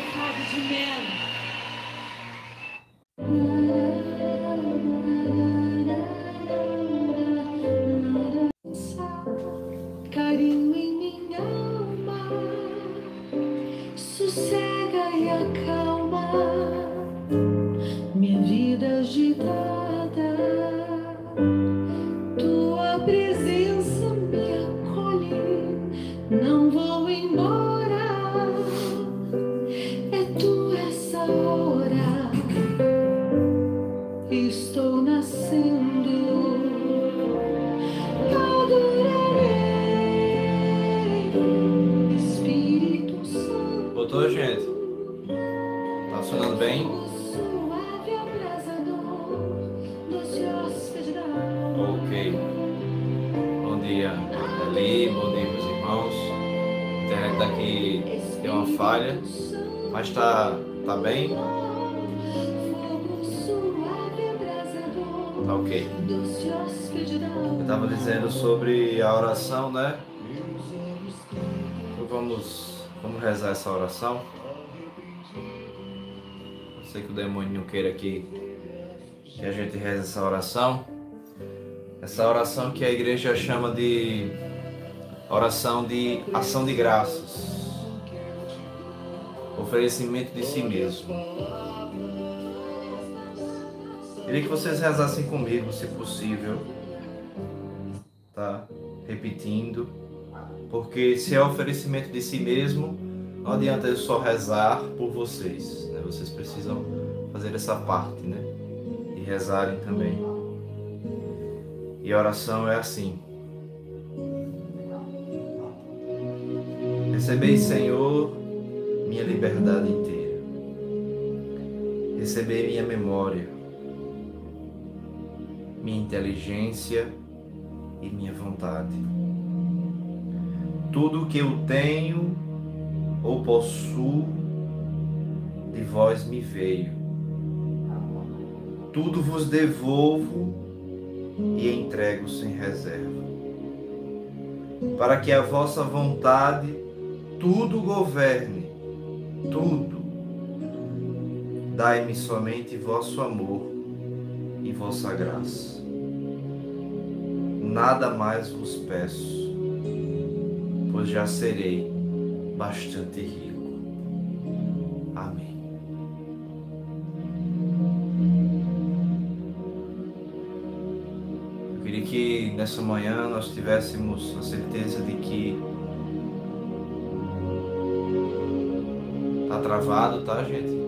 bocado de mel. essa oração. Eu sei que o demônio não queira que, que a gente reze essa oração. Essa oração que a igreja chama de oração de ação de graças, oferecimento de si mesmo. Queria que vocês rezassem comigo, se possível, tá? Repetindo, porque se é oferecimento de si mesmo, não adianta eu só rezar por vocês, né? vocês precisam fazer essa parte, né? E rezarem também. E a oração é assim. Recebei, Senhor, minha liberdade inteira. Recebei minha memória, minha inteligência e minha vontade. Tudo o que eu tenho ou possuo de vós me veio. Tudo vos devolvo e entrego sem reserva. Para que a vossa vontade tudo governe, tudo. Dai-me somente vosso amor e vossa graça. Nada mais vos peço, pois já serei bastante rico. Amém. Eu queria que nessa manhã nós tivéssemos a certeza de que tá travado, tá, gente?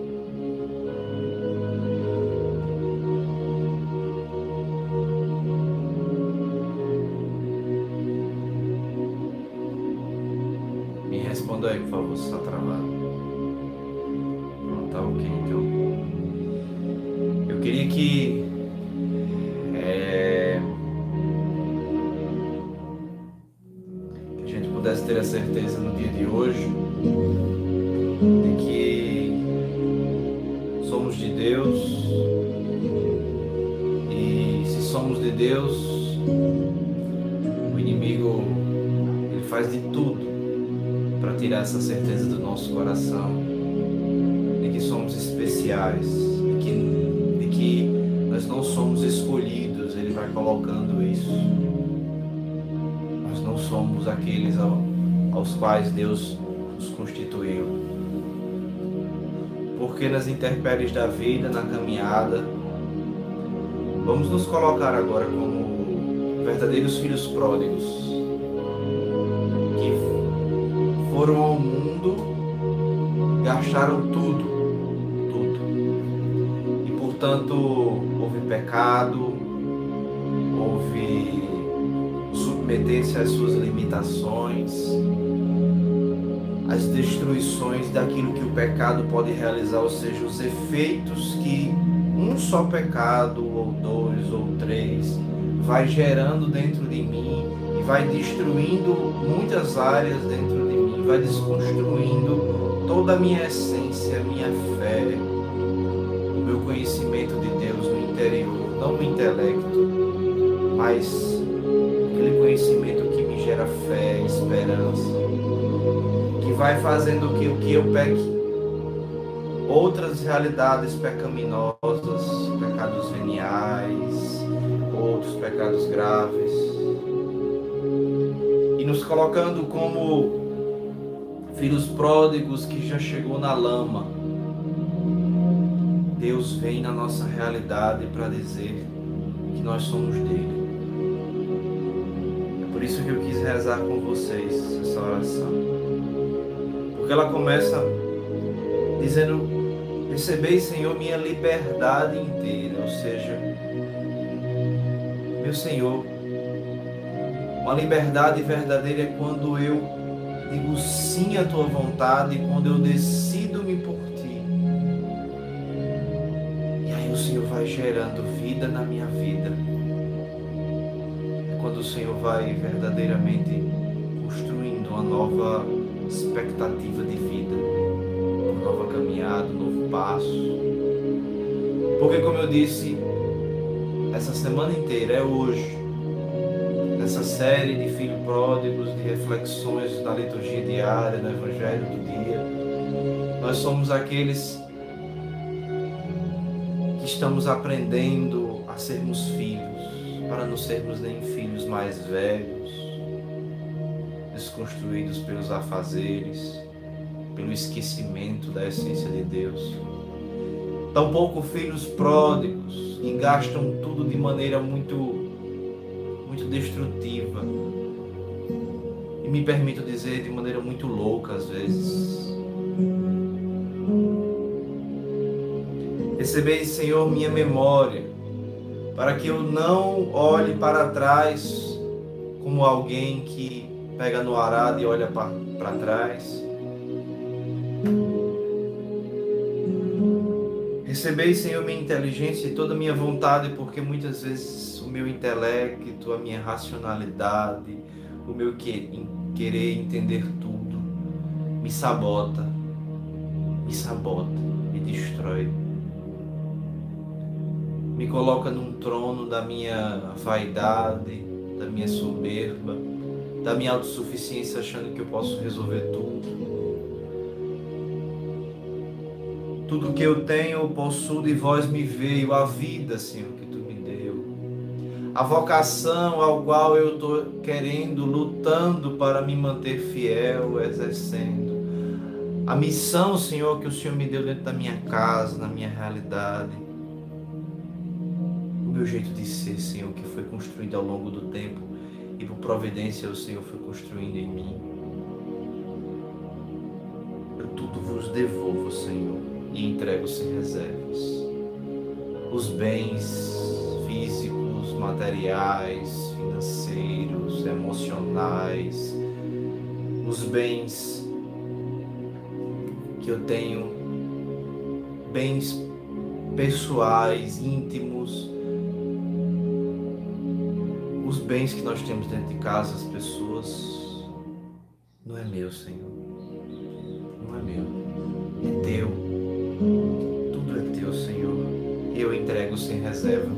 Quais Deus nos constituiu. Porque nas intempéries da vida, na caminhada, vamos nos colocar agora como verdadeiros filhos pródigos foram ao mundo, gastaram tudo, tudo. E portanto houve pecado, houve submeter-se às suas limitações, às destruições daquilo que o pecado pode realizar, ou seja, os efeitos que um só pecado, ou dois, ou três, vai gerando dentro de mim e vai destruindo muitas áreas dentro de mim, vai desconstruindo toda a minha essência, a minha fé, o meu conhecimento de Deus no interior, não no intelecto, mas aquele conhecimento que me gera fé, esperança, vai fazendo que o que eu peque outras realidades pecaminosas, pecados veniais, outros pecados graves, e nos colocando como filhos pródigos que já chegou na lama. Deus vem na nossa realidade para dizer que nós somos dele. É por isso que eu quis rezar com vocês essa oração. Porque ela começa dizendo: Recebei, Senhor, minha liberdade inteira, ou seja, meu Senhor, uma liberdade verdadeira é quando eu digo sim à tua vontade, quando eu decido-me por ti. E aí o Senhor vai gerando vida na minha vida. É quando o Senhor vai verdadeiramente construindo uma nova expectativa de vida, uma nova caminhada, um novo passo. Porque, como eu disse, essa semana inteira é hoje nessa série de filhos pródigos, de reflexões da liturgia diária, do Evangelho do dia. Nós somos aqueles que estamos aprendendo a sermos filhos, para não sermos nem filhos mais velhos, desconstruídos pelos afazeres, pelo esquecimento da essência de Deus. Tampouco filhos pródigos que gastam tudo de maneira muito muito destrutiva. E me permito dizer de maneira muito louca às vezes. Recebei, Senhor, minha memória, para que eu não olhe para trás como alguém que pega no arado e olha para trás. Recebei, Senhor, minha inteligência e toda a minha vontade, porque muitas vezes meu intelecto, a minha racionalidade, o meu que, querer entender tudo, me sabota, me sabota, me destrói. Me coloca num trono da minha vaidade, da minha soberba, da minha autossuficiência, achando que eu posso resolver tudo. Tudo que eu tenho, possuo de vós me veio, a vida, Senhor, que tu me deu. A vocação ao qual eu estou querendo, lutando para me manter fiel, exercendo. A missão, Senhor, que o Senhor me deu dentro da minha casa, na minha realidade. O meu jeito de ser, Senhor, que foi construído ao longo do tempo e por providência o Senhor foi construindo em mim. Eu tudo vos devolvo, Senhor e entrego sem reservas. Os bens físicos, materiais, financeiros, emocionais, os bens que eu tenho, bens pessoais, íntimos, os bens que nós temos dentro de casa, as pessoas, não é meu, Senhor. Não é meu. É teu. Tudo é teu, Senhor. Eu entrego sem reserva.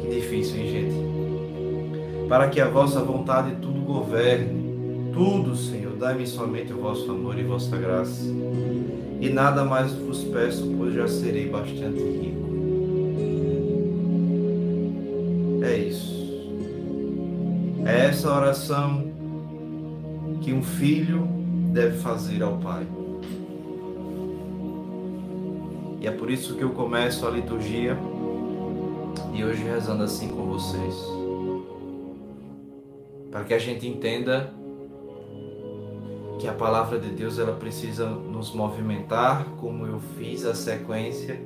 Que difícil, hein, gente? Para que a vossa vontade tudo governe. Tudo, Senhor, dai-me somente o vosso amor e vossa graça. E nada mais vos peço, pois já serei bastante rico. Essa oração que um filho deve fazer ao Pai. E é por isso que eu começo a liturgia e hoje rezando assim com vocês. Para que a gente entenda que a palavra de Deus ela precisa nos movimentar, como eu fiz a sequência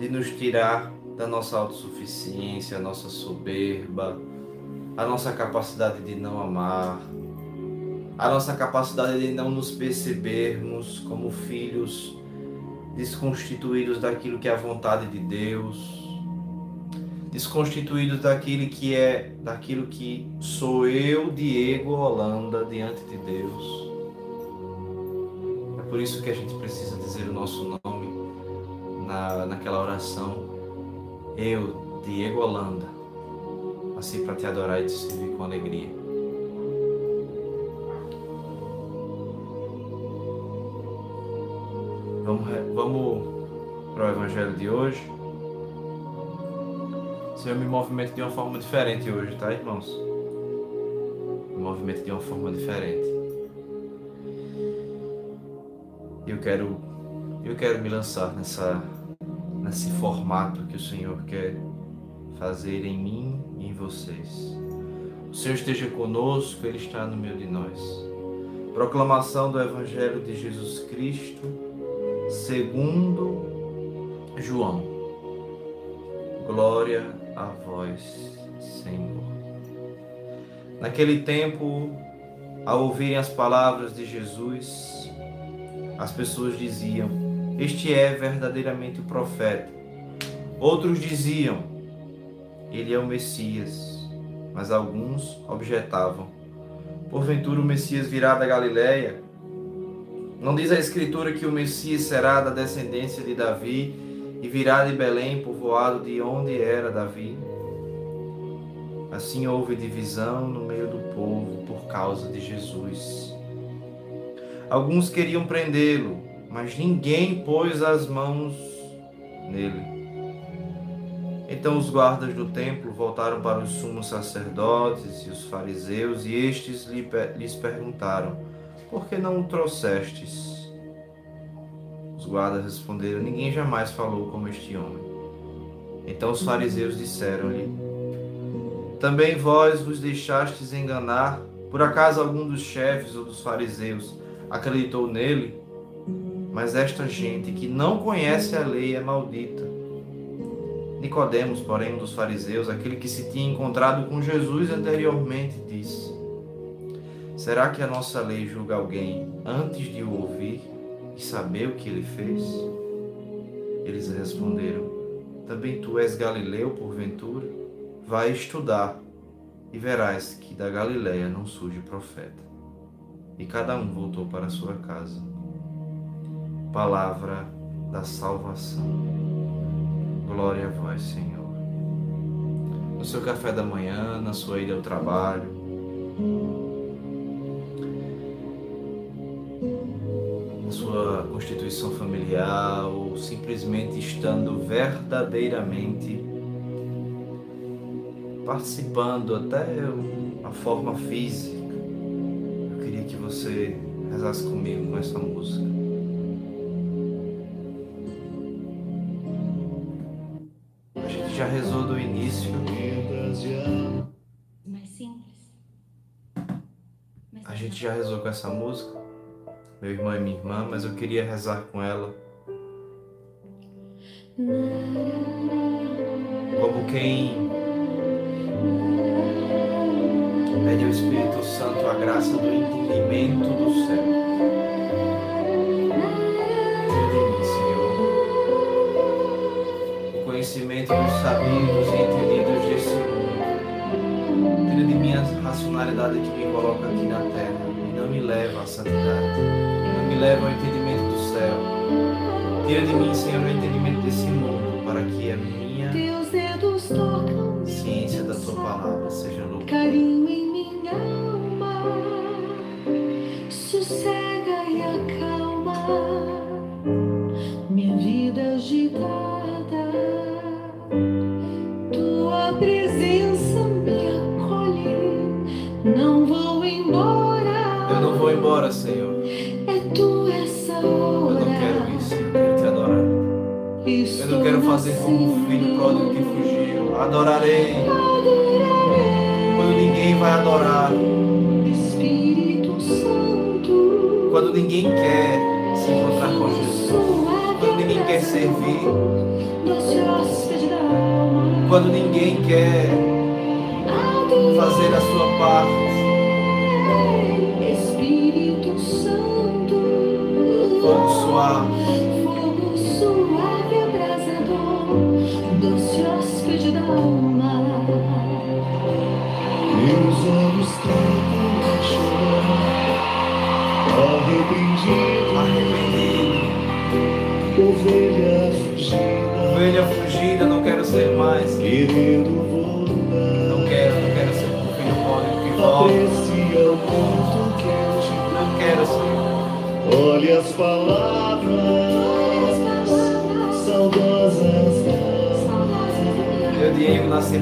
de nos tirar da nossa autossuficiência, nossa soberba, a nossa capacidade de não amar, a nossa capacidade de não nos percebermos como filhos desconstituídos daquilo que é a vontade de Deus, desconstituídos daquilo que é daquilo que sou eu, Diego Holanda, diante de Deus. É por isso que a gente precisa dizer o nosso nome na, naquela oração. Eu, Diego Holanda, assim para te adorar e te servir com alegria. Vamos, vamos para o Evangelho de hoje. Senhor, me movimento de uma forma diferente hoje, tá, irmãos? Me movimento de uma forma diferente. Eu quero, eu quero me lançar nessa, nesse formato que o Senhor quer fazer em mim em vocês. O Senhor esteja conosco, Ele está no meio de nós. Proclamação do Evangelho de Jesus Cristo segundo João. Glória a vós, Senhor. Naquele tempo, ao ouvirem as palavras de Jesus, as pessoas diziam: Este é verdadeiramente o profeta. Outros diziam: Ele é o Messias. Mas alguns objetavam: Porventura o Messias virá da Galiléia? Não diz a Escritura que o Messias será da descendência de Davi e virá de Belém, povoado de onde era Davi? Assim houve divisão no meio do povo por causa de Jesus. Alguns queriam prendê-lo, mas ninguém pôs as mãos nele. Então os guardas do templo voltaram para os sumos sacerdotes e os fariseus, e estes lhes perguntaram: por que não o trouxestes? Os guardas responderam: Ninguém jamais falou como este homem. Então os fariseus disseram-lhe: Também vós vos deixastes enganar? Por acaso algum dos chefes ou dos fariseus acreditou nele? Mas esta gente que não conhece a lei é maldita. Nicodemos, porém, um dos fariseus, aquele que se tinha encontrado com Jesus anteriormente, disse: Será que a nossa lei julga alguém antes de o ouvir e saber o que ele fez? Eles responderam: Também tu és Galileu, porventura? vai estudar e verás que da Galileia não surge profeta. E cada um voltou para sua casa. Palavra da salvação. Glória a vós, Senhor. No seu café da manhã, na sua ida ao trabalho, na sua constituição familiar ou simplesmente estando verdadeiramente participando até a forma física. Eu queria que você rezasse comigo com essa música. Mais simples. Mais A gente já rezou com essa música, meu irmão e minha irmã, mas eu queria rezar com ela como quem pede ao Espírito Santo a graça do entendimento do céu. Conhecimento dos sabidos e racionalidade que me coloca aqui na terra e não me leva à santidade. Não me leva ao entendimento do céu. Tira de mim, Senhor, o entendimento desse mundo para que a minha ciência da tua palavra seja louca. carinho em minha alma, sossega e acalma quero fazer como o filho pródigo que fugiu. Adorarei. Quando ninguém vai adorar, Espírito Santo. quando ninguém quer se encontrar com Jesus, quando ninguém quer servir, quando ninguém quer fazer a sua parte. Espírito Santo, Fogo suave,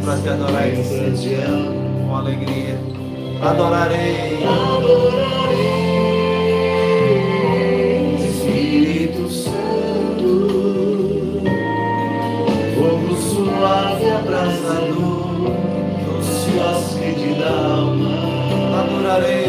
para te adorar com alegria. Adorarei. Espírito Santo, fogo suave abrasador, doce hóspede da alma, Adorarei.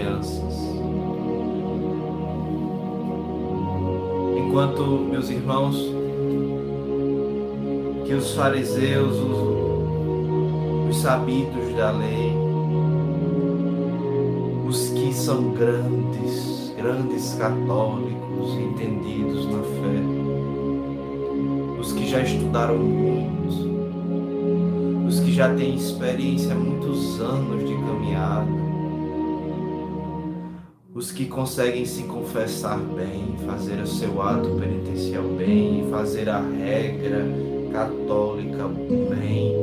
Crianças. Enquanto meus irmãos, que os fariseus, os, os sabidos da lei, os que são grandes, grandes católicos, entendidos na fé, os que já estudaram muito, os que já têm experiência há muitos anos de caminhada, que conseguem se confessar bem, fazer o seu ato penitencial bem, fazer a regra católica bem,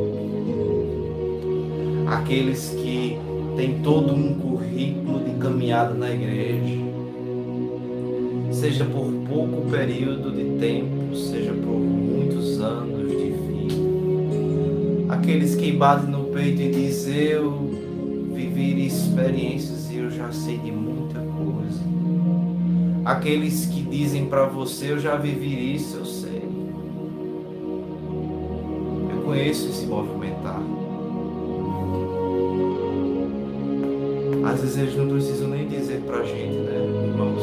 aqueles que têm todo um currículo de caminhada na igreja, seja por pouco período de tempo, seja por muitos anos de vida, aqueles que batem no peito e dizem eu vivi experiências e eu já sei de muita coisa. Aqueles que dizem para você eu já vivi isso, eu sei. Eu conheço esse movimentar. Às vezes eles não precisam nem dizer pra gente, né, irmãos?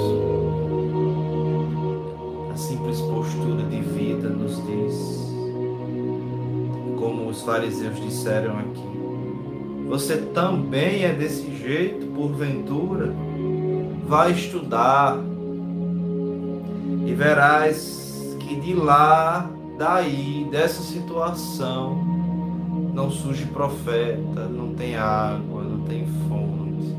A simples postura de vida nos diz, como os fariseus disseram aqui, você também é desse jeito, porventura? Vai estudar e verás que de lá, daí, dessa situação, não surge profeta, não tem água, não tem fonte.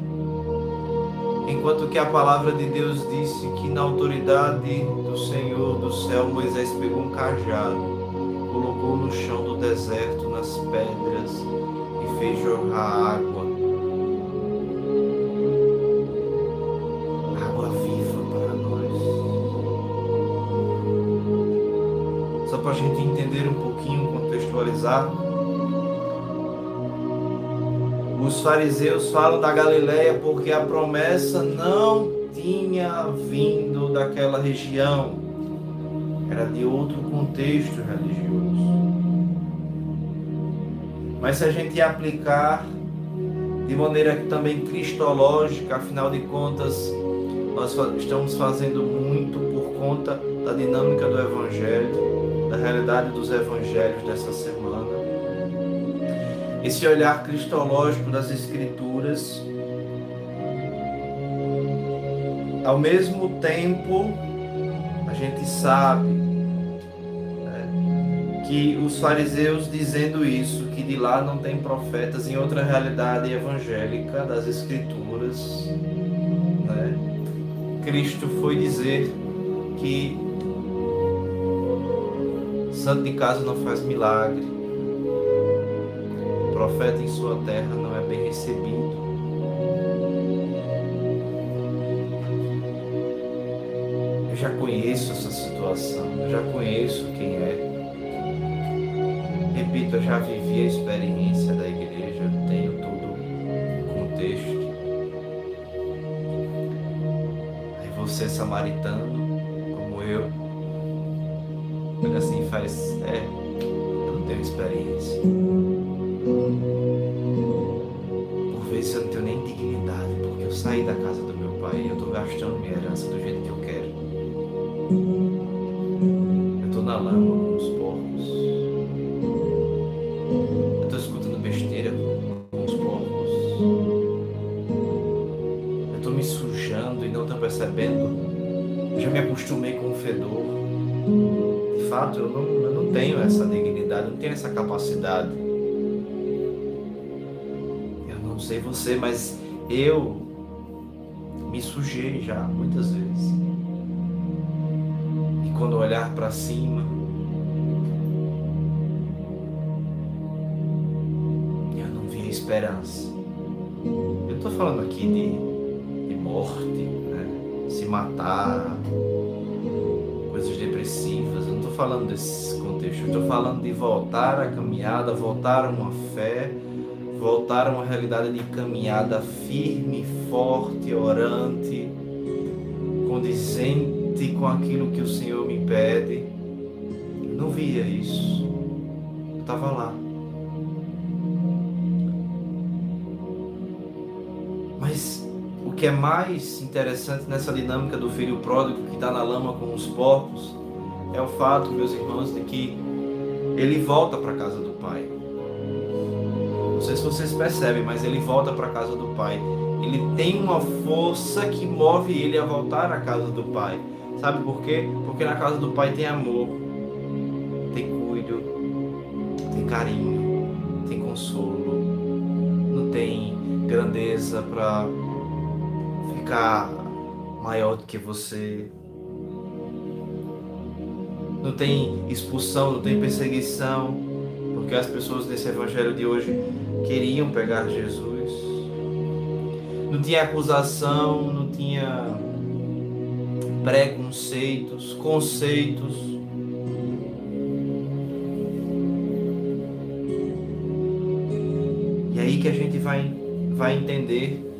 Enquanto que a palavra de Deus disse que na autoridade do Senhor do céu, Moisés pegou um cajado, colocou no chão do deserto, nas pedras, fez jorrar água gente entender um pouquinho, contextualizar. Os fariseus falam da Galileia porque a promessa não tinha vindo daquela região, era de outro contexto religioso. Mas se a gente aplicar de maneira também cristológica, afinal de contas, nós estamos fazendo muito por conta da dinâmica do Evangelho, da realidade dos Evangelhos dessa semana. Esse olhar cristológico das Escrituras, ao mesmo tempo, a gente sabe que os fariseus dizendo isso, que de lá não tem profetas em outra realidade evangélica das escrituras, né? Cristo foi dizer que santo de casa não faz milagre, profeta em sua terra não é bem recebido. Eu já conheço essa situação, eu já conheço quem é repito, eu já vivi a experiência da igreja, eu tenho todo o contexto. Aí você, samaritano, Eu não sei você, mas eu me sujei já muitas vezes. E quando olhar para cima, eu não vi esperança. Eu estou falando aqui de, de morte, se matar, coisas depressivas. Eu não estou falando desse contexto, eu estou falando de voltar à caminhada, voltar a uma fé, voltar a uma realidade de caminhada firme, forte, orante, condizente com aquilo que o Senhor me pede. Eu não via isso. Eu estava lá. Que é mais interessante nessa dinâmica do filho pródigo que está na lama com os porcos é o fato, meus irmãos, de que ele volta para a casa do pai. Não sei se vocês percebem, mas ele volta para a casa do pai. Ele tem uma força que move ele a voltar à casa do pai. Sabe por quê? Porque na casa do pai tem amor, tem cuido, tem carinho, tem consolo, não tem grandeza para ficar maior do que você. Não tem expulsão, não tem perseguição, porque as pessoas nesse evangelho de hoje queriam pegar Jesus. Não tinha acusação, não tinha preconceitos, conceitos. E aí que a gente vai, vai entender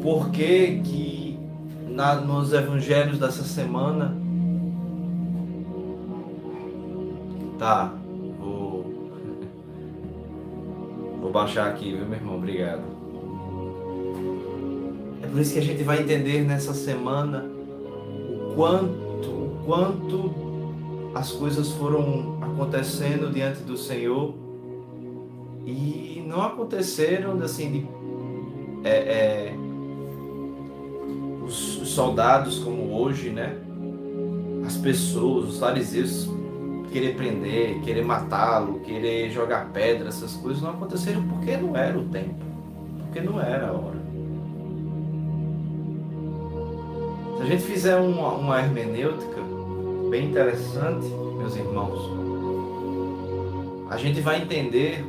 o porquê que na, nos evangelhos dessa semana. Tá, vou. Vou baixar aqui, viu, meu irmão? Obrigado. É por isso que a gente vai entender nessa semana o quanto, o quanto as coisas foram acontecendo diante do Senhor e não aconteceram assim de é, é, os, os soldados como hoje, né? As pessoas, os fariseus querer prender, querer matá-lo, querer jogar pedra, essas coisas não aconteceram porque não era o tempo, porque não era a hora. Se a gente fizer uma, uma hermenêutica bem interessante, meus irmãos, a gente vai entender,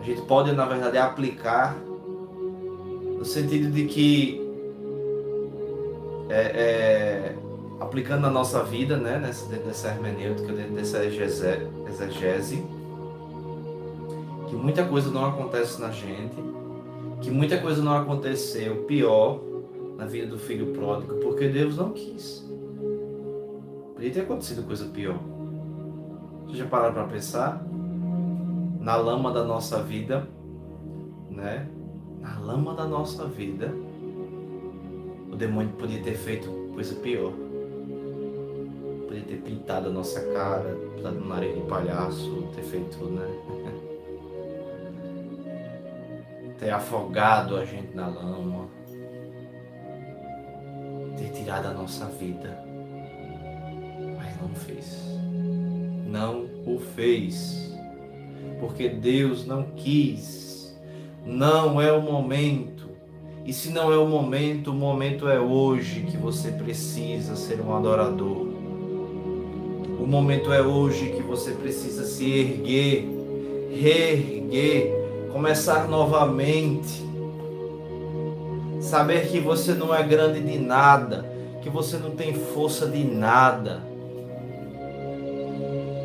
a gente pode, na verdade, aplicar no sentido de que é, é, aplicando na nossa vida, né, nessa, dentro dessa hermenêutica, dentro dessa exegese, que muita coisa não acontece na gente, que muita coisa não aconteceu, pior, na vida do filho pródigo, porque Deus não quis. Podia ter acontecido coisa pior. Vocês já pararam para pensar? Na lama da nossa vida, né? Na lama da nossa vida, demônio podia ter feito coisa pior. Podia ter pintado a nossa cara, pintado o nariz de palhaço, ter feito, né? ter afogado a gente na lama, ter tirado a nossa vida, mas não fez. Não o fez, porque Deus não quis. Não é o momento. E se não é o momento, o momento é hoje que você precisa ser um adorador. O momento é hoje que você precisa se erguer, reerguer, começar novamente. Saber que você não é grande de nada, que você não tem força de nada,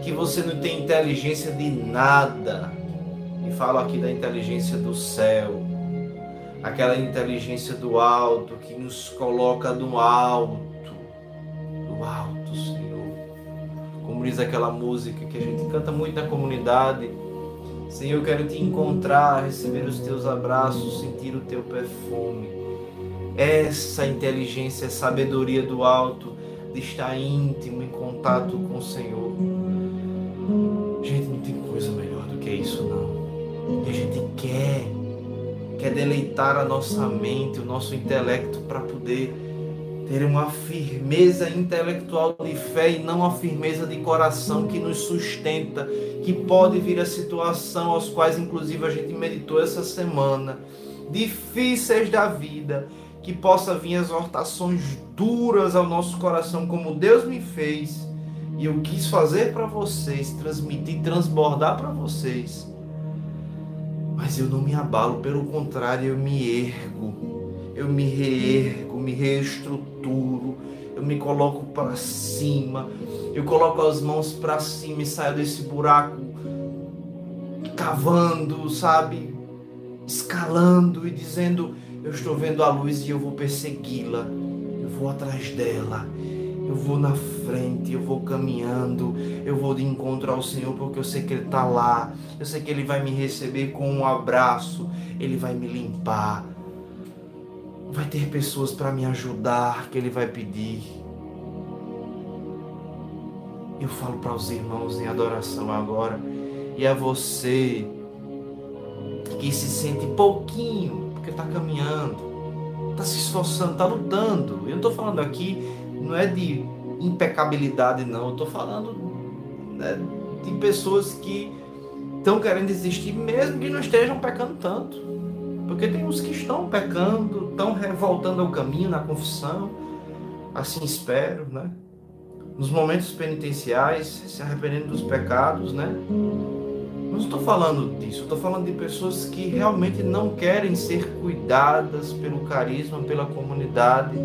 que você não tem inteligência de nada. E falo aqui da inteligência do céu, aquela inteligência do alto que nos coloca no alto, do alto, Senhor. Como diz aquela música que a gente canta muito na comunidade. Senhor, eu quero te encontrar, receber os teus abraços, sentir o teu perfume. Essa inteligência, sabedoria do alto, de estar íntimo, em contato com o Senhor. Gente, não tem coisa melhor do que isso, não. E a gente quer, quer deleitar a nossa mente, o nosso intelecto para poder ter uma firmeza intelectual de fé e não a firmeza de coração que nos sustenta, que pode vir a situação aos quais inclusive a gente meditou essa semana, difíceis da vida, que possa vir exortações duras ao nosso coração como Deus me fez e eu quis fazer para vocês, transmitir, transbordar para vocês. Mas eu não me abalo, pelo contrário, eu me ergo, eu me reergo, me reestruturo, eu me coloco para cima, eu coloco as mãos para cima e saio desse buraco cavando, sabe? Escalando e dizendo: Eu estou vendo a luz e eu vou persegui-la, eu vou atrás dela, eu vou na frente, eu vou caminhando, eu vou de encontro ao Senhor porque eu sei que Ele está lá, eu sei que Ele vai me receber com um abraço, Ele vai me limpar, vai ter pessoas para me ajudar que Ele vai pedir. Eu falo para os irmãos em adoração agora, e a você que se sente pouquinho, porque está caminhando, está se esforçando, está lutando. Eu não estou falando aqui, não é de impecabilidade, não. Eu estou falando né, de pessoas que estão querendo desistir, mesmo que não estejam pecando tanto. Porque tem uns que estão pecando, estão voltando ao caminho na confissão, assim espero, né? Nos momentos penitenciais, se arrependendo dos pecados, né? Não estou falando disso, estou falando de pessoas que realmente não querem ser cuidadas pelo carisma, pela comunidade,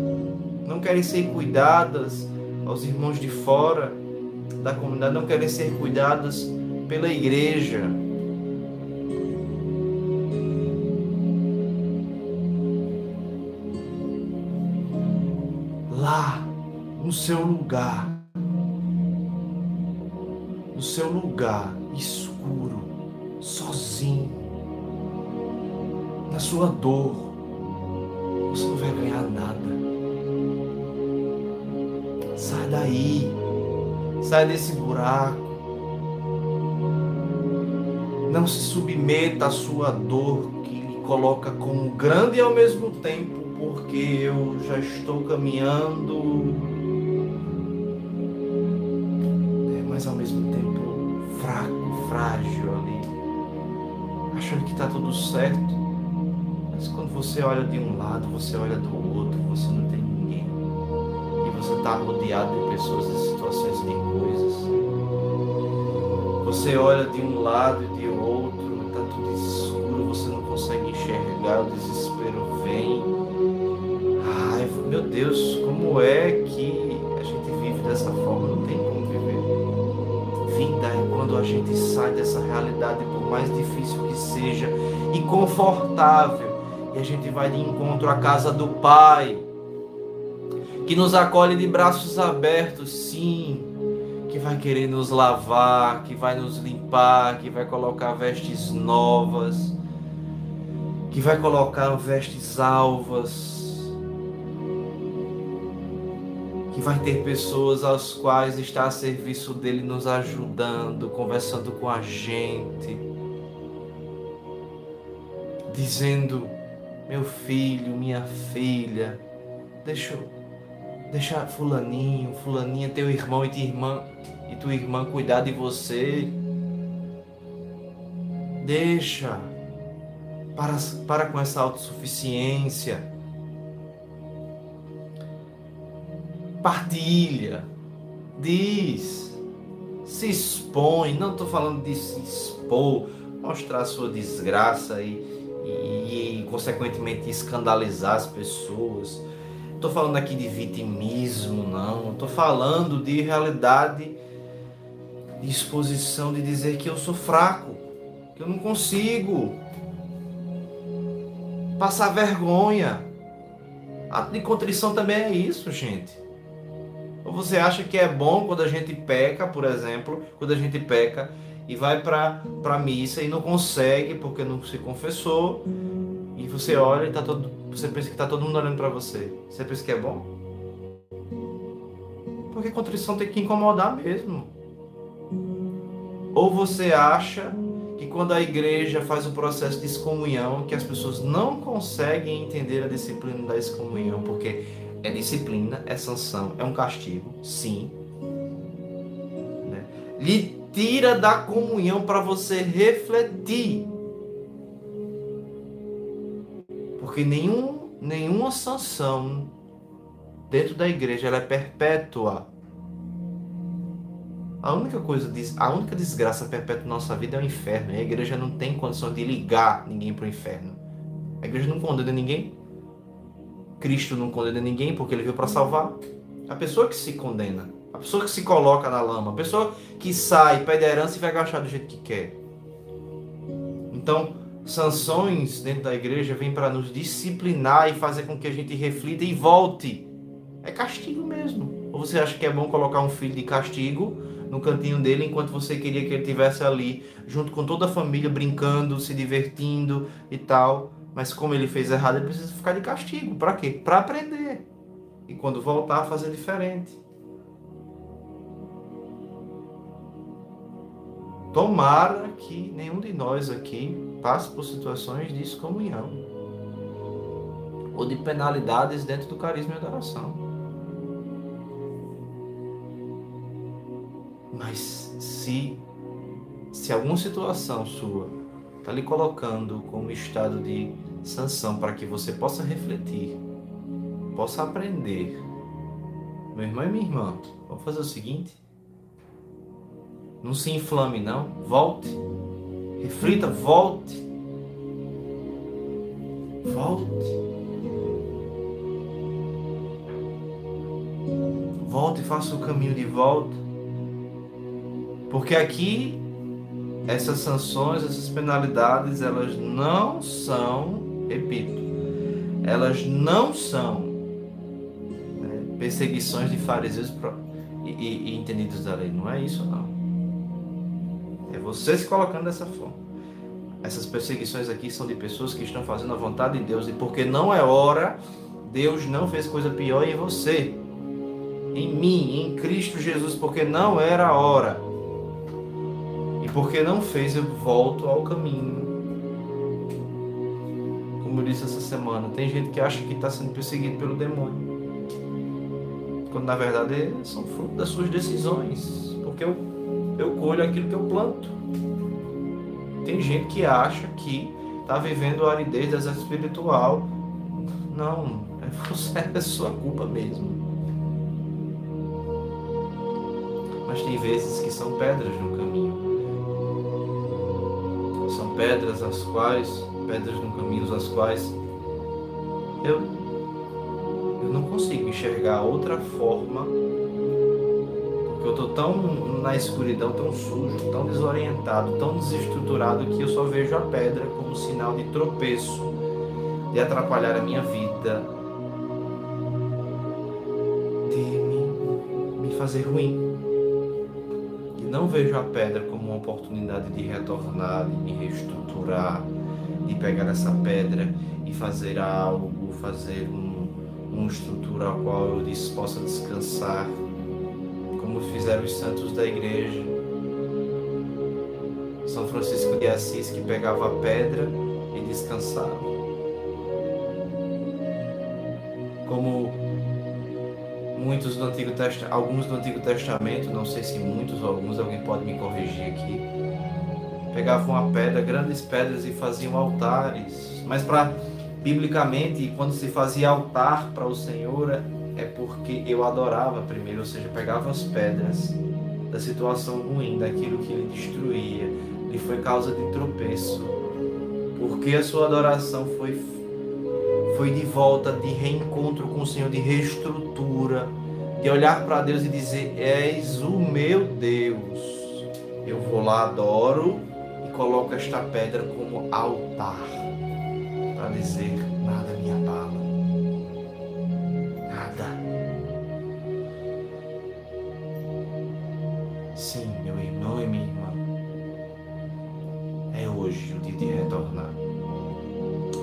não querem ser cuidadas aos irmãos de fora da comunidade, não querem ser cuidadas pela igreja. Lá, no seu lugar, no seu lugar escuro, sozinho, na sua dor, você não vai ganhar nada. Daí, sai desse buraco. Não se submeta à sua dor que lhe coloca como grande ao mesmo tempo, porque eu já estou caminhando, é, mas ao mesmo tempo fraco, frágil ali, achando que está tudo certo. Mas quando você olha de um lado, você olha do outro, você não tem. E está rodeado de pessoas, de situações, de coisas. Você olha de um lado e de outro, está tudo escuro, você não consegue enxergar, o desespero vem. Ai, meu Deus, como é que a gente vive dessa forma? Não tem como viver. Vida é quando a gente sai dessa realidade, por mais difícil que seja, e confortável, e a gente vai de encontro à casa do Pai, que nos acolhe de braços abertos, sim, que vai querer nos lavar, que vai nos limpar, que vai colocar vestes novas, que vai colocar vestes alvas, que vai ter pessoas às quais está a serviço dele nos ajudando, conversando com a gente, dizendo: meu filho, minha filha, deixa eu Deixa fulaninho, fulaninha, teu irmão e tua irmã e tua irmã cuidar de você. Deixa. Para, para com essa autossuficiência. Partilha. Diz. Se expõe. Não estou falando de se expor, mostrar a sua desgraça e, e, e consequentemente escandalizar as pessoas estou falando aqui de vitimismo, não. Estou falando de realidade, de exposição, de dizer que eu sou fraco, que eu não consigo passar vergonha. Ato de contrição também é isso, gente. Ou você acha que é bom quando a gente peca, por exemplo, quando a gente peca e vai para a missa e não consegue porque não se confessou, você olha e tá todo, você pensa que está todo mundo olhando para você. Você pensa que é bom? Porque contrição tem que incomodar mesmo. Ou você acha que quando a igreja faz o processo de excomunhão, que as pessoas não conseguem entender a disciplina da excomunhão, porque é disciplina, é sanção, é um castigo, sim. Né? Lhe tira da comunhão para você refletir. Porque nenhum nenhuma sanção dentro da igreja ela é perpétua. A única coisa, a única desgraça perpétua na nossa vida é o inferno. E a igreja não tem condição de ligar ninguém para o inferno. A igreja não condena ninguém. Cristo não condena ninguém porque ele veio para salvar. A pessoa que se condena, a pessoa que se coloca na lama, a pessoa que sai, pede herança e vai agachar do jeito que quer. Então, sanções dentro da igreja vêm para nos disciplinar e fazer com que a gente reflita e volte. É castigo mesmo. Ou você acha que é bom colocar um filho de castigo no cantinho dele enquanto você queria que ele estivesse ali, junto com toda a família, brincando, se divertindo e tal. Mas como ele fez errado, ele precisa ficar de castigo. Para quê? Para aprender. E quando voltar, fazer diferente. Tomara que nenhum de nós aqui passe por situações de excomunhão ou de penalidades dentro do carisma e da oração. Mas se, se alguma situação sua está lhe colocando como estado de Sansão, para que você possa refletir, possa aprender. Meu irmão e minha irmã, vamos fazer o seguinte: não se inflame, não. Volte. Reflita, volte. Volte. Volte e faça o caminho de volta. Porque aqui essas sanções, essas penalidades, elas não são, repito, elas não são né, perseguições de fariseus e, e, e entendidos da lei. Não é isso, não. É você se colocando dessa forma. Essas perseguições aqui são de pessoas que estão fazendo a vontade de Deus e porque não é hora, Deus não fez coisa pior em você, em mim, em Cristo Jesus, porque não era a hora. E porque não fez, eu volto ao caminho. Como eu disse essa semana, tem gente que acha que está sendo perseguido pelo demônio. Quando na verdade são fruto das suas decisões. Porque eu, eu colho aquilo que eu planto. Tem gente que acha que está vivendo a aridez dessa espiritual. Não, é, você, é sua culpa mesmo. Mas tem vezes que são pedras no caminho são pedras as quais, pedras no caminho as quais eu, eu não consigo enxergar outra forma, eu estou tão na escuridão, tão sujo, tão desorientado, tão desestruturado que eu só vejo a pedra como sinal de tropeço, de atrapalhar a minha vida, de me, fazer ruim. Não vejo a pedra como uma oportunidade de retornar, de me reestruturar, de pegar essa pedra e fazer algo, fazer um, uma estrutura a qual eu possa descansar, como fizeram os santos da igreja. São Francisco de Assis que pegava a pedra e descansava. Como muitos do Antigo Testamento, alguns do Antigo Testamento, não sei se muitos ou alguns, alguém pode me corrigir aqui, pegavam uma pedra, grandes pedras e faziam altares. Mas para biblicamente, quando se fazia altar para o Senhor, é porque eu adorava primeiro, ou seja, pegava as pedras da situação ruim, daquilo que ele destruía, e foi causa de tropeço. Porque a sua adoração foi foi de volta, de reencontro com o Senhor, de reestrutura, de olhar para Deus e dizer: És o meu Deus. Eu vou lá, adoro e coloco esta pedra como altar para dizer: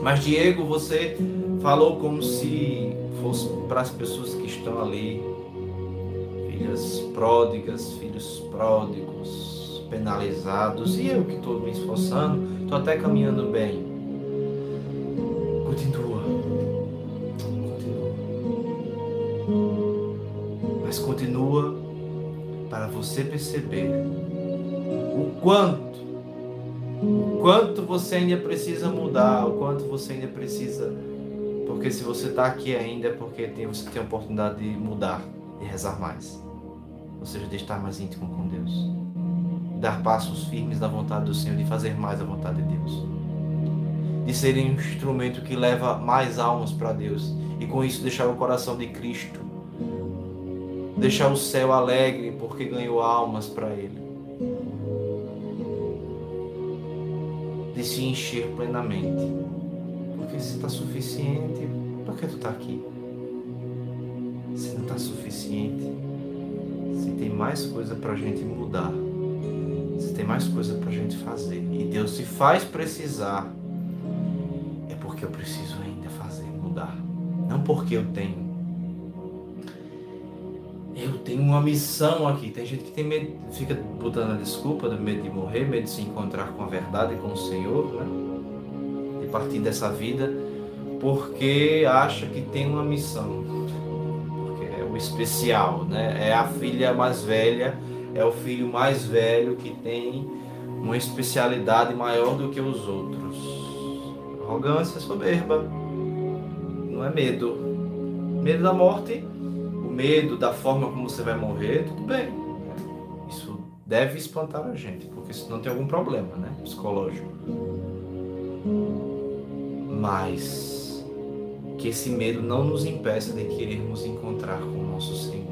Mas, Diego, você falou como se fosse para as pessoas que estão ali, filhas pródigas, filhos pródigos, penalizados, e eu que estou me esforçando, estou até caminhando bem. Continua. Continua. Mas continua para você perceber o quanto, você ainda precisa mudar, o quanto você ainda precisa porque se você está aqui ainda é porque tem, você tem a oportunidade de mudar, de rezar mais. Ou seja, de estar mais íntimo com Deus. De dar passos firmes na vontade do Senhor, de fazer mais a vontade de Deus. De ser um instrumento que leva mais almas para Deus. E com isso deixar o coração de Cristo. Deixar o céu alegre porque ganhou almas para Ele. De se encher plenamente porque se está suficiente, por que tu está aqui? Se não está suficiente, se tem mais coisa para a gente mudar, se tem mais coisa para a gente fazer, e Deus se faz precisar, é porque eu preciso ainda fazer, mudar. Não porque eu tenho. Tenho uma missão aqui. Tem gente que tem medo, fica botando a desculpa do medo de morrer, medo de se encontrar com a verdade, com o Senhor, né? de partir dessa vida porque acha que tem uma missão, porque é o especial, né? É a filha mais velha, é o filho mais velho que tem uma especialidade maior do que os outros. Arrogância, soberba. Não é medo. Medo da morte, medo da forma como você vai morrer, tudo bem. Isso deve espantar a gente, porque senão tem algum problema, né? Psicológico. Mas que esse medo não nos impeça de querermos encontrar com o nosso Senhor.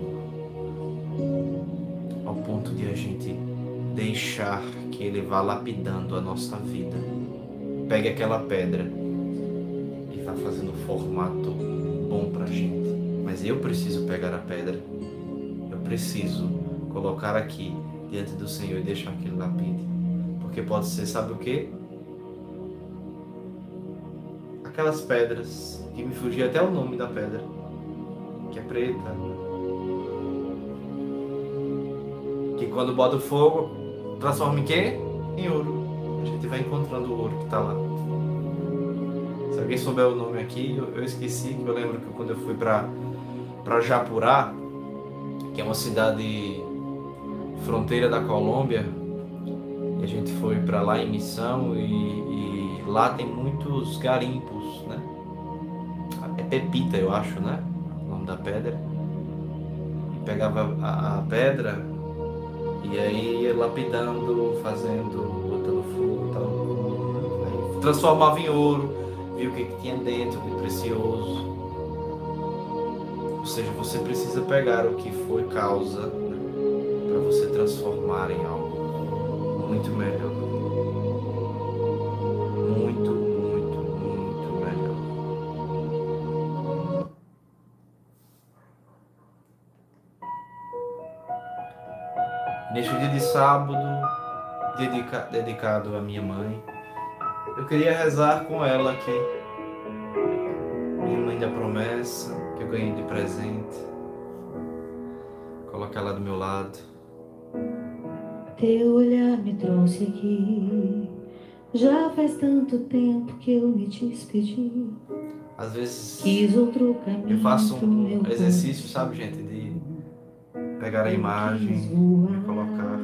Ao ponto de a gente deixar que Ele vá lapidando a nossa vida. Pegue aquela pedra e vá fazendo um formato bom pra gente. Mas eu preciso pegar a pedra. Eu preciso colocar aqui diante do Senhor e deixar que Ele lapide. Porque pode ser, sabe o que? Aquelas pedras que me fugia até o nome da pedra, que é preta. Que quando bota o fogo, transforma em quê? Em ouro. A gente vai encontrando o ouro que está lá. Se alguém souber o nome aqui, eu, eu esqueci, que eu lembro que quando eu fui para para Japurá, que é uma cidade fronteira da Colômbia, e a gente foi para lá em missão e, e, lá tem muitos garimpos, né? É pepita, eu acho, né? O nome da pedra. E pegava a, a pedra e aí ia lapidando, fazendo, botando fogo tal. Aí transformava em ouro, viu o que, que tinha dentro de precioso. Ou seja, você precisa pegar o que foi causa né, para você transformar em algo muito melhor. Muito, muito, muito melhor. Neste dia de sábado, dedica, dedicado à minha mãe, eu queria rezar com ela aqui. Minha mãe da promessa, que eu ganhei de presente. Colocar ela do meu lado. Teu olhar me trouxe aqui. Já faz tanto tempo que eu me despedi. Às vezes Quis outro caminho. eu faço um exercício, sabe, gente, de pegar a imagem e colocar.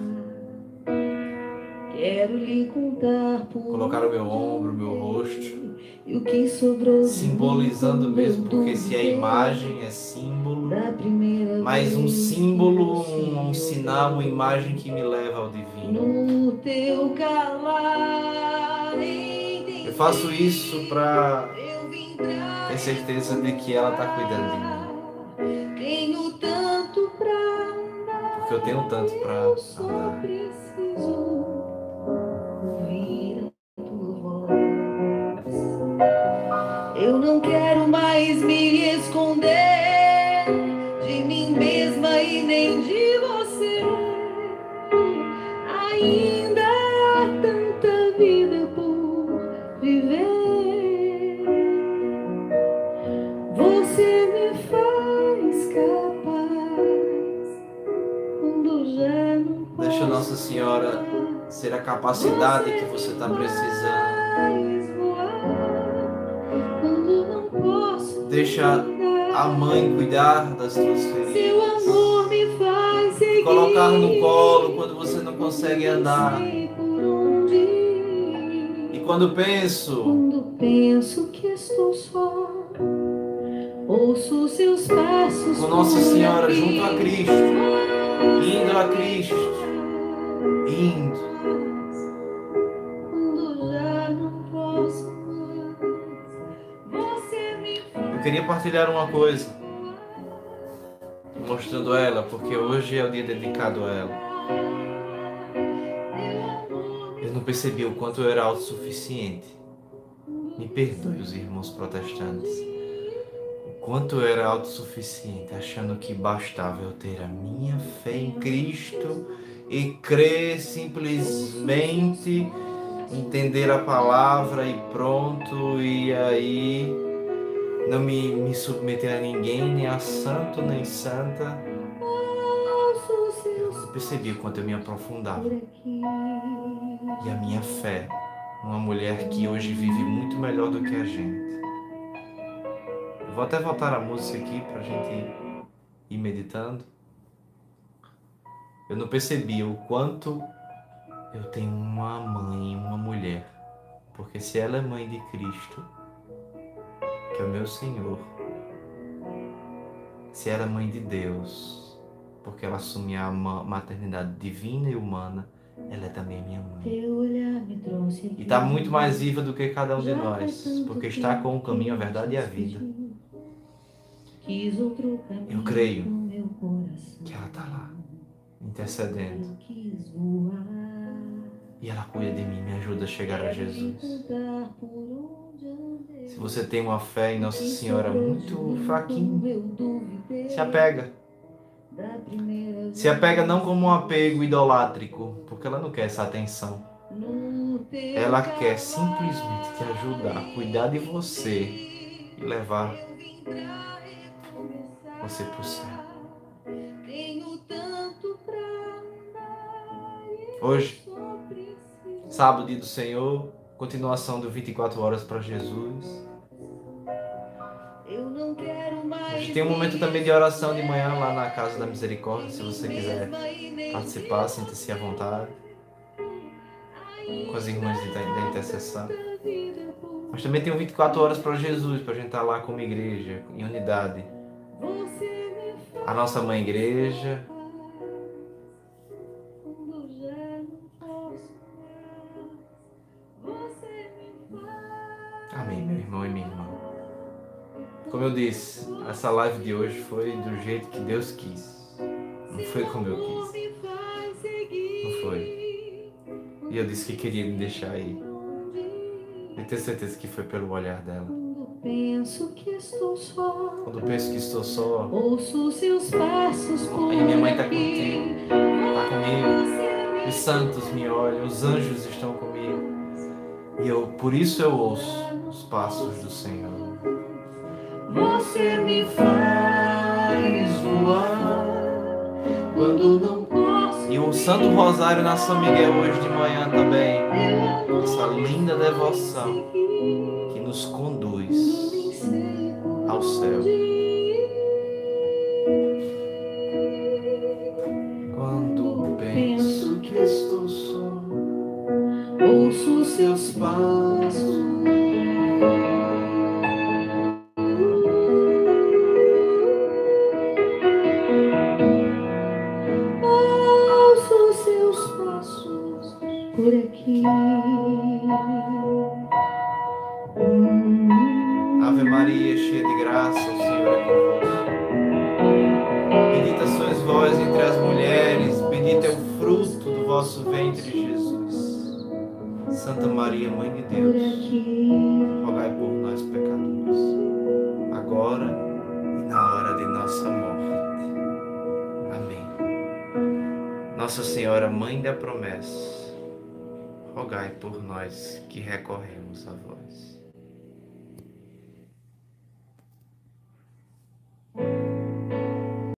Quero lhe contar por Colocar o meu ombro, o meu rosto. E o que sobrou simbolizando mesmo, porque se a eu imagem é símbolo, mas um símbolo, um, um sinal, uma imagem que me leva ao divino. No teu calar Eu faço isso para ter certeza de que ela está cuidando de mim, Tenho tanto pra porque eu tenho tanto para andar. Quero mais me esconder de mim mesma e nem de você. Ainda há tanta vida por viver. Você me faz capaz quando já não posso. Deixa Nossa Senhora ser a capacidade que você está precisando. Deixa. A mãe cuidar das tuas Seu feridas. amor me faz seguir. Colocar no colo quando você não consegue andar. E quando penso, Quando penso que estou só, ouço seus passos. com Nossa Senhora junto a Cristo, indo a Cristo, indo. Eu queria partilhar uma coisa, mostrando ela, porque hoje é o dia dedicado a ela. Eu não percebi o quanto eu era autossuficiente. Me perdoe os irmãos protestantes. O quanto eu era autossuficiente, achando que bastava eu ter a minha fé em Cristo e crer simplesmente, entender a palavra e pronto, e aí não me, me submeter a ninguém, nem a santo nem santa. Eu percebi o quanto eu me aprofundava. E a minha fé, uma mulher que hoje vive muito melhor do que a gente. Eu vou até voltar a música aqui pra gente ir meditando. Eu não percebi o quanto eu tenho uma mãe, uma mulher Porque se ela é mãe de Cristo, que é o meu Senhor, se ela é mãe de Deus, porque ela assume a maternidade divina e humana, ela é também minha mãe. E está muito mais viva do que cada um de nós, porque está com o caminho, a verdade e a vida. Eu creio que ela está lá, intercedendo. E ela cuida de mim, me ajuda a chegar a Jesus. Se você tem uma fé em Nossa Senhora muito fraquinha, se apega. Se apega não como um apego idolátrico, porque ela não quer essa atenção. Ela quer simplesmente te ajudar, cuidar de você e levar você para o céu. Hoje, sábado, do Senhor, continuação do 24 horas para Jesus. A gente tem um momento também de oração de manhã lá na Casa da Misericórdia, se você quiser participar, sinta-se à vontade. Com as irmãs da intercessão. Mas também tem um 24 horas para Jesus, para a gente estar lá como igreja, em unidade. A nossa mãe igreja, irmão e minha irmã. Como eu disse, essa live de hoje foi do jeito que Deus quis. Não foi como eu quis. Não foi. E eu disse que queria me deixar aí. E tenho certeza que foi pelo olhar dela. Quando penso que estou só. Quando penso que estou só. Ouço seus passos Aí minha mãe está contigo. Está comigo. Os santos me olham, os anjos estão comigo. E eu, por isso eu ouço os passos do Senhor. Você me faz voar quando não posso. E o Santo Rosário na São Miguel hoje de manhã também. Essa linda devoção que nos conduz ao céu. Seus passos. Santa Maria, Mãe de Deus, rogai por nós, pecadores, agora e na hora de nossa morte. Amém. Nossa Senhora, Mãe da Promessa, rogai por nós que recorremos a vós.